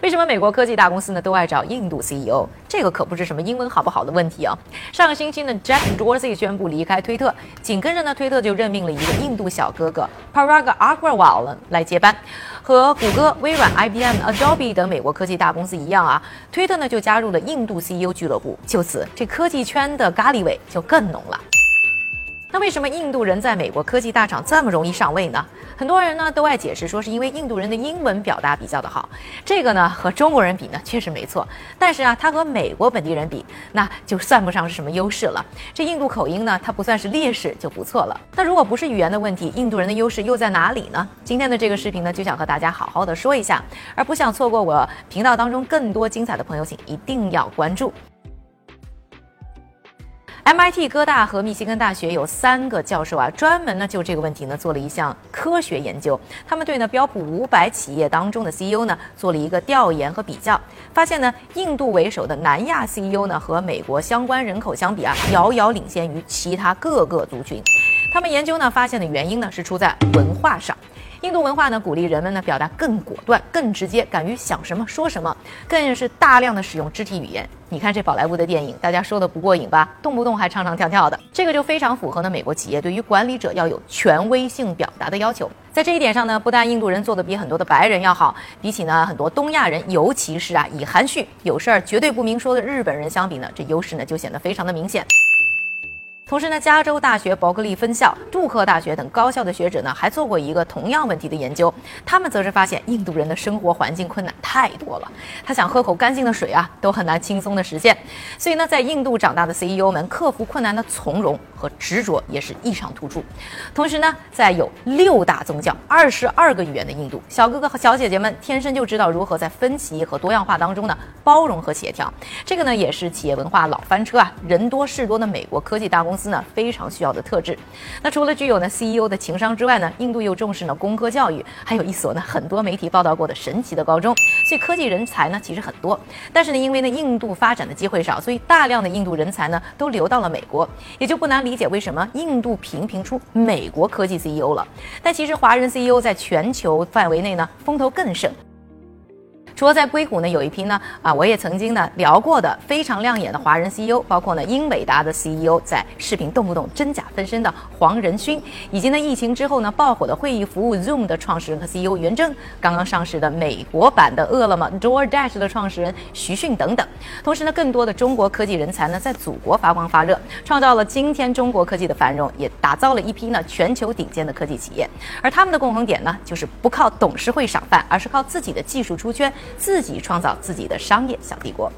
为什么美国科技大公司呢都爱找印度 CEO？这个可不是什么英文好不好的问题啊。上个星期呢，Jack Dorsey 宣布离开推特，紧跟着呢，推特就任命了一个印度小哥哥 Parag Agrawal 来接班。和谷歌、微软、IBM、Adobe 等美国科技大公司一样啊，推特呢就加入了印度 CEO 俱乐部。就此，这科技圈的咖喱味就更浓了。那为什么印度人在美国科技大厂这么容易上位呢？很多人呢都爱解释说是因为印度人的英文表达比较的好，这个呢和中国人比呢确实没错，但是啊，他和美国本地人比，那就算不上是什么优势了。这印度口音呢，它不算是劣势就不错了。那如果不是语言的问题，印度人的优势又在哪里呢？今天的这个视频呢，就想和大家好好的说一下，而不想错过我频道当中更多精彩的朋友，请一定要关注。MIT 哥大和密西根大学有三个教授啊，专门呢就这个问题呢做了一项科学研究。他们对呢标普五百企业当中的 CEO 呢做了一个调研和比较，发现呢印度为首的南亚 CEO 呢和美国相关人口相比啊，遥遥领先于其他各个族群。他们研究呢发现的原因呢是出在文化上。印度文化呢，鼓励人们呢表达更果断、更直接，敢于想什么说什么，更是大量的使用肢体语言。你看这宝莱坞的电影，大家说的不过瘾吧？动不动还唱唱跳跳的，这个就非常符合呢美国企业对于管理者要有权威性表达的要求。在这一点上呢，不但印度人做的比很多的白人要好，比起呢很多东亚人，尤其是啊以含蓄、有事儿绝对不明说的日本人相比呢，这优势呢就显得非常的明显。同时呢，加州大学伯克利分校、杜克大学等高校的学者呢，还做过一个同样问题的研究。他们则是发现，印度人的生活环境困难太多了，他想喝口干净的水啊，都很难轻松的实现。所以呢，在印度长大的 CEO 们克服困难的从容和执着也是异常突出。同时呢，在有六大宗教、二十二个语言的印度，小哥哥和小姐姐们天生就知道如何在分歧和多样化当中呢包容和协调。这个呢，也是企业文化老翻车啊，人多事多的美国科技大公司。呢非常需要的特质。那除了具有呢 CEO 的情商之外呢，印度又重视呢工科教育，还有一所呢很多媒体报道过的神奇的高中。所以科技人才呢其实很多，但是呢因为呢印度发展的机会少，所以大量的印度人才呢都流到了美国，也就不难理理解为什么印度频频出美国科技 CEO 了。但其实华人 CEO 在全球范围内呢风头更盛。除了在硅谷呢，有一批呢啊，我也曾经呢聊过的非常亮眼的华人 CEO，包括呢英伟达的 CEO，在视频动不动真假分身的黄仁勋，以及呢疫情之后呢爆火的会议服务 Zoom 的创始人和 CEO 袁征，刚刚上市的美国版的饿了么 DoorDash 的创始人徐迅等等。同时呢，更多的中国科技人才呢在祖国发光发热，创造了今天中国科技的繁荣，也打造了一批呢全球顶尖的科技企业。而他们的共同点呢，就是不靠董事会赏饭，而是靠自己的技术出圈。自己创造自己的商业小帝国。